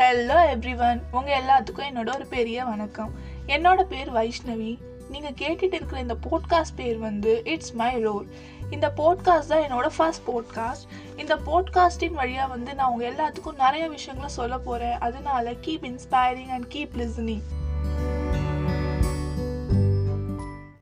Hello every one உங்கள் எல்லாத்துக்கும் என்னோட ஒரு பெரிய வணக்கம். என்னோட பேர் வைஷ்ணவி. நீங்கள் கேட்டுட்டு இருக்கிற இந்த போட்காஸ்ட் பேர் வந்து இட்ஸ் மை ரோல் இந்த போட்காஸ்ட் தான் என்னோட ஃபர்ஸ்ட் போட்காஸ்ட் இந்த போட்காஸ்டின் வழியாக வந்து நான் உங்கள் எல்லாத்துக்கும் நிறைய விஷயங்களை சொல்ல போகிறேன் அதனால keep inspiring and keep listening